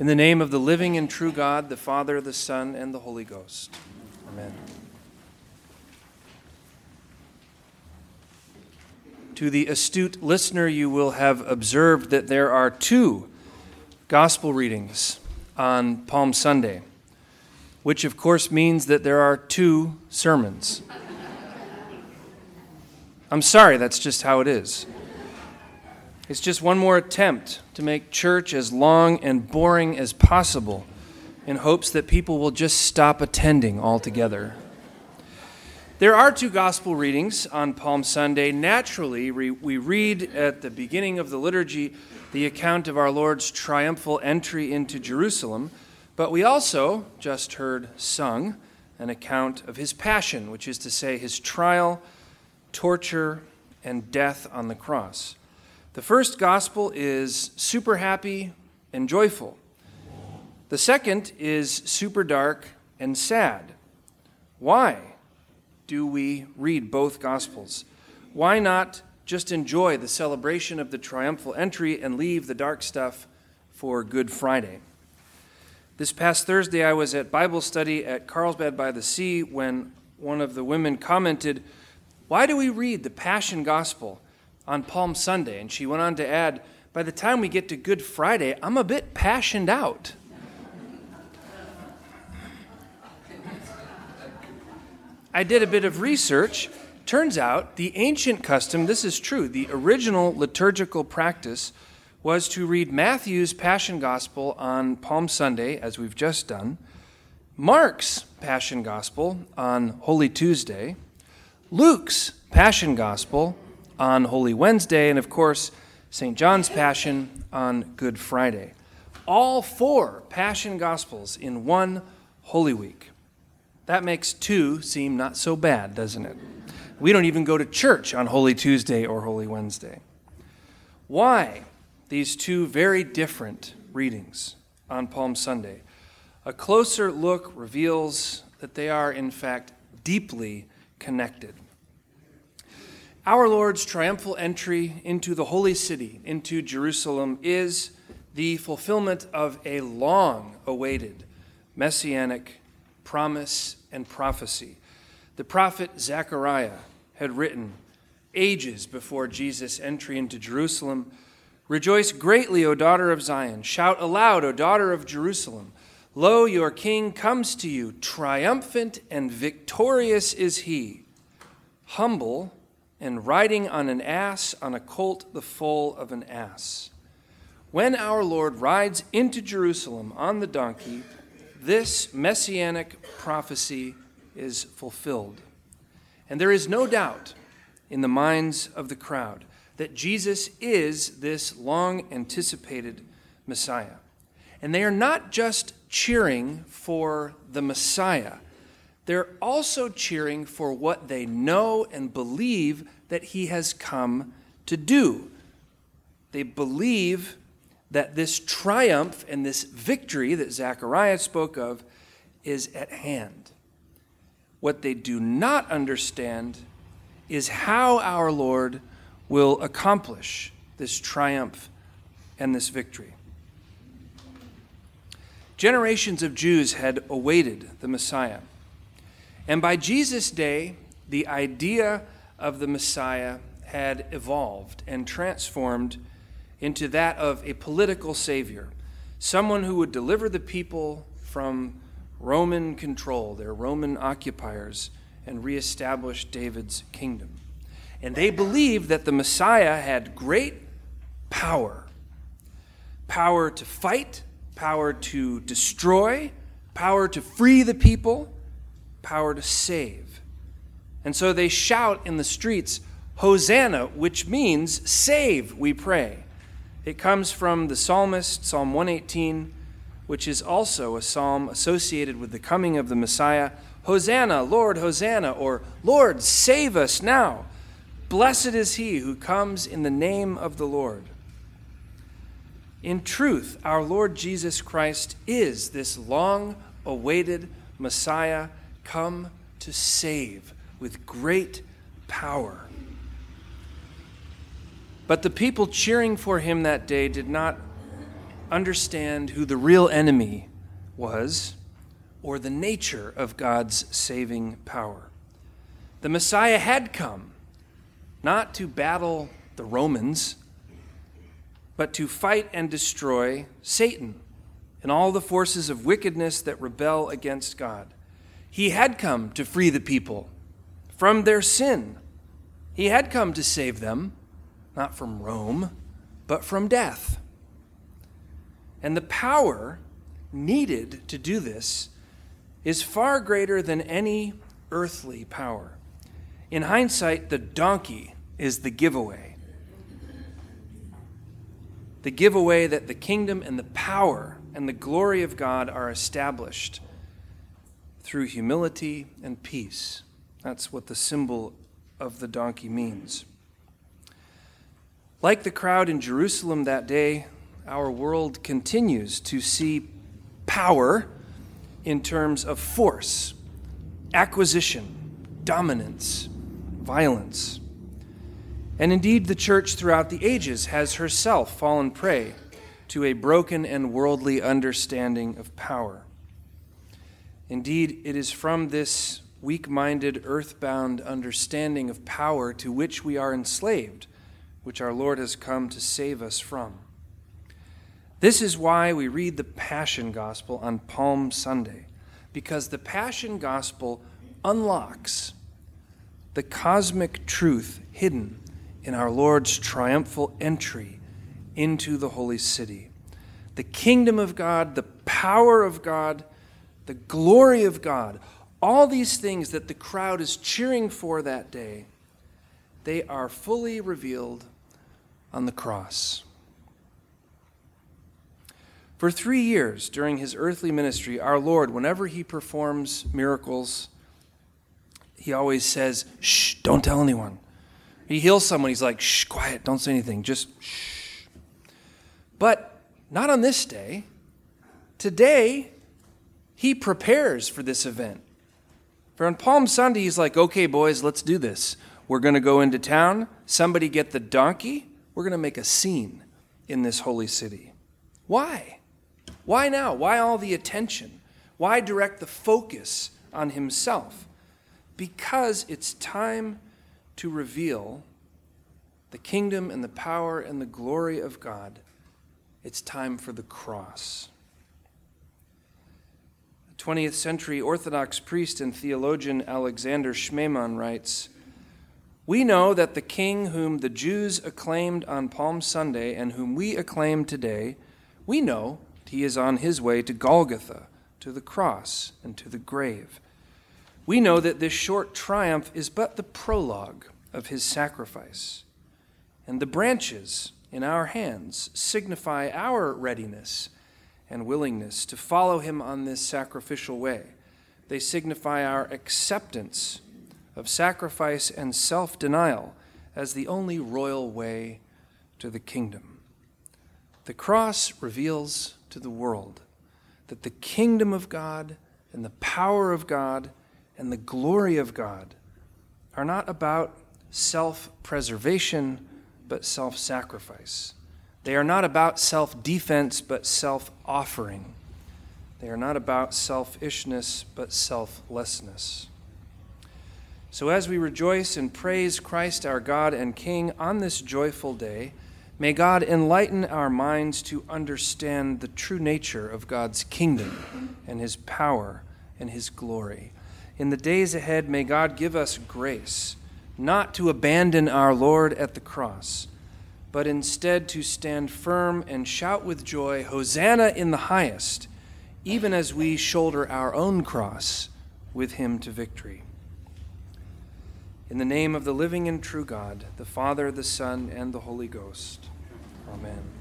In the name of the living and true God, the Father, the Son, and the Holy Ghost. Amen. To the astute listener, you will have observed that there are two gospel readings on Palm Sunday, which of course means that there are two sermons. I'm sorry, that's just how it is. It's just one more attempt to make church as long and boring as possible in hopes that people will just stop attending altogether. There are two gospel readings on Palm Sunday. Naturally, we read at the beginning of the liturgy the account of our Lord's triumphal entry into Jerusalem, but we also just heard sung an account of his passion, which is to say, his trial, torture, and death on the cross. The first gospel is super happy and joyful. The second is super dark and sad. Why do we read both gospels? Why not just enjoy the celebration of the triumphal entry and leave the dark stuff for Good Friday? This past Thursday, I was at Bible study at Carlsbad by the Sea when one of the women commented, Why do we read the Passion Gospel? On Palm Sunday. And she went on to add, by the time we get to Good Friday, I'm a bit passioned out. I did a bit of research. Turns out the ancient custom, this is true, the original liturgical practice was to read Matthew's Passion Gospel on Palm Sunday, as we've just done, Mark's Passion Gospel on Holy Tuesday, Luke's Passion Gospel on Holy Wednesday, and of course, St. John's Passion on Good Friday. All four Passion Gospels in one Holy Week. That makes two seem not so bad, doesn't it? We don't even go to church on Holy Tuesday or Holy Wednesday. Why these two very different readings on Palm Sunday? A closer look reveals that they are, in fact, deeply connected. Our Lord's triumphal entry into the holy city, into Jerusalem, is the fulfillment of a long awaited messianic promise and prophecy. The prophet Zechariah had written ages before Jesus' entry into Jerusalem Rejoice greatly, O daughter of Zion. Shout aloud, O daughter of Jerusalem. Lo, your king comes to you. Triumphant and victorious is he. Humble and riding on an ass, on a colt the foal of an ass. When our Lord rides into Jerusalem on the donkey, this messianic prophecy is fulfilled. And there is no doubt in the minds of the crowd that Jesus is this long anticipated Messiah. And they are not just cheering for the Messiah they're also cheering for what they know and believe that he has come to do. They believe that this triumph and this victory that Zechariah spoke of is at hand. What they do not understand is how our Lord will accomplish this triumph and this victory. Generations of Jews had awaited the Messiah. And by Jesus' day, the idea of the Messiah had evolved and transformed into that of a political savior, someone who would deliver the people from Roman control, their Roman occupiers, and reestablish David's kingdom. And they believed that the Messiah had great power power to fight, power to destroy, power to free the people power to save. And so they shout in the streets, Hosanna, which means save, we pray. It comes from the psalmist, Psalm 118, which is also a psalm associated with the coming of the Messiah. Hosanna, Lord, Hosanna, or Lord, save us now. Blessed is he who comes in the name of the Lord. In truth, our Lord Jesus Christ is this long awaited Messiah come to save with great power. But the people cheering for him that day did not understand who the real enemy was or the nature of God's saving power. The Messiah had come not to battle the Romans, but to fight and destroy Satan and all the forces of wickedness that rebel against God. He had come to free the people from their sin. He had come to save them, not from Rome, but from death. And the power needed to do this is far greater than any earthly power. In hindsight, the donkey is the giveaway. The giveaway that the kingdom and the power and the glory of God are established through humility and peace. That's what the symbol of the donkey means. Like the crowd in Jerusalem that day, our world continues to see power in terms of force, acquisition, dominance, violence. And indeed, the church throughout the ages has herself fallen prey to a broken and worldly understanding of power. Indeed, it is from this weak minded, earthbound understanding of power to which we are enslaved, which our Lord has come to save us from. This is why we read the Passion Gospel on Palm Sunday, because the Passion Gospel unlocks the cosmic truth hidden in our Lord's triumphal entry into the holy city. The kingdom of God, the power of God, the glory of God, all these things that the crowd is cheering for that day, they are fully revealed on the cross. For three years during his earthly ministry, our Lord, whenever he performs miracles, he always says, Shh, don't tell anyone. He heals someone, he's like, Shh, quiet, don't say anything, just shh. But not on this day. Today, he prepares for this event. For on Palm Sunday, he's like, okay, boys, let's do this. We're going to go into town. Somebody get the donkey. We're going to make a scene in this holy city. Why? Why now? Why all the attention? Why direct the focus on himself? Because it's time to reveal the kingdom and the power and the glory of God it's time for the cross. 20th century Orthodox priest and theologian Alexander Schmemann writes We know that the king whom the Jews acclaimed on Palm Sunday and whom we acclaim today, we know that he is on his way to Golgotha, to the cross, and to the grave. We know that this short triumph is but the prologue of his sacrifice. And the branches in our hands signify our readiness and willingness to follow him on this sacrificial way. They signify our acceptance of sacrifice and self denial as the only royal way to the kingdom. The cross reveals to the world that the kingdom of God and the power of God and the glory of God are not about self preservation but self sacrifice. They are not about self defense, but self offering. They are not about selfishness, but selflessness. So, as we rejoice and praise Christ our God and King on this joyful day, may God enlighten our minds to understand the true nature of God's kingdom and his power and his glory. In the days ahead, may God give us grace not to abandon our Lord at the cross, but instead to stand firm and shout with joy, Hosanna in the highest, even as we shoulder our own cross with him to victory. In the name of the living and true God, the Father, the Son, and the Holy Ghost. Amen.